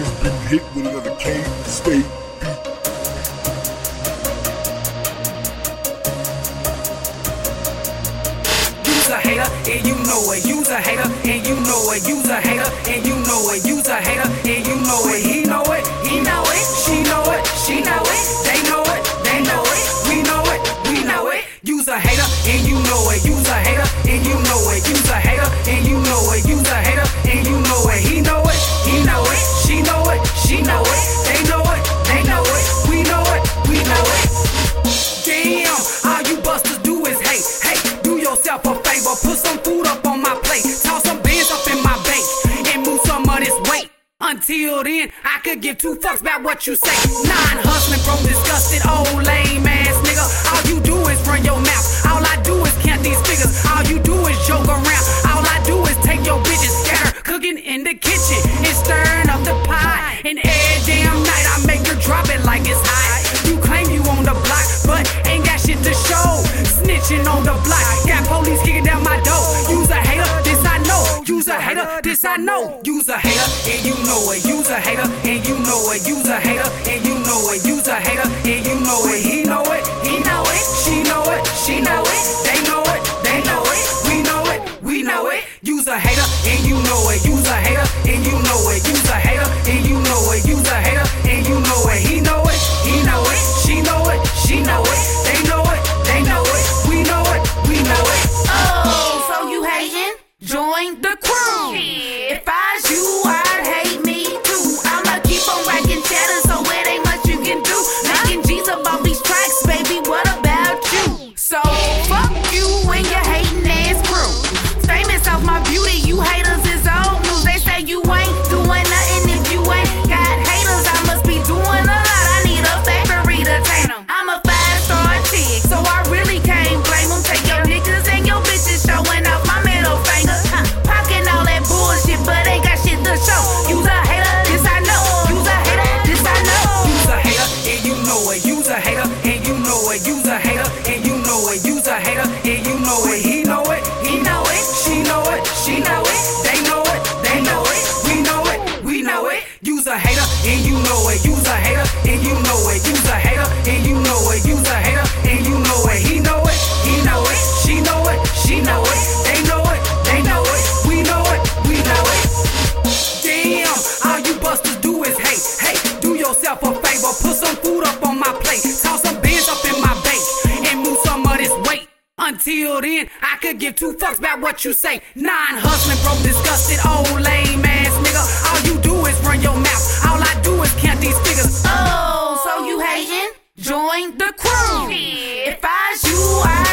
just been hit with another Kane State and you know it. You's a hater, and you know it. You's a hater, and you know it. You's a hater, and you know it. He know it, he know it. She know it, she know it. They know it, they know it. We know it, we know it. You's a hater, and you know it. You's a hater, and you know it. You's a hater, Until then, I could give two fucks about what you say. Nine hustling from disgusted old lame ass nigga. All you do is run your mouth. All I do is count these figures. All you do is joke around. All I do is take your bitches, scatter, cooking in the kitchen and stirring up the pie. And every damn night I make her drop it like it's hot. You claim you on the block, but ain't got shit to show. Snitching on the block, got police kicking down my door. You's a hater, this I know. You's a hater, this I know. You's a hater, hater, and you know it. You's a hater, and you know it. You's a hater, and you know it. He know it, he know it. She know it, she know it. They know it, they know it. We know it, we know it. You's a hater, and you know it. You's a hater, and you know it. You's a hater, and you know it. He know it, he know it. She know it, she know it. They know it, they know it. We know it, we know it. You's a hater, and you know it. You's a hater, and you know it. You's a hater, and you know it. You's a hater, and you know it. He know it, he know it. She know it, she know it. They know it, they know it. We know it, we know it. Damn, all you busters do is hate, hate. Do yourself a favor, put some food up on my plate, Till I could give two fucks about what you say. Non hustling, broke, disgusted, old lame ass nigga. All you do is run your mouth. All I do is count these figures. Oh, so you hating? Join the crew. If I you, I.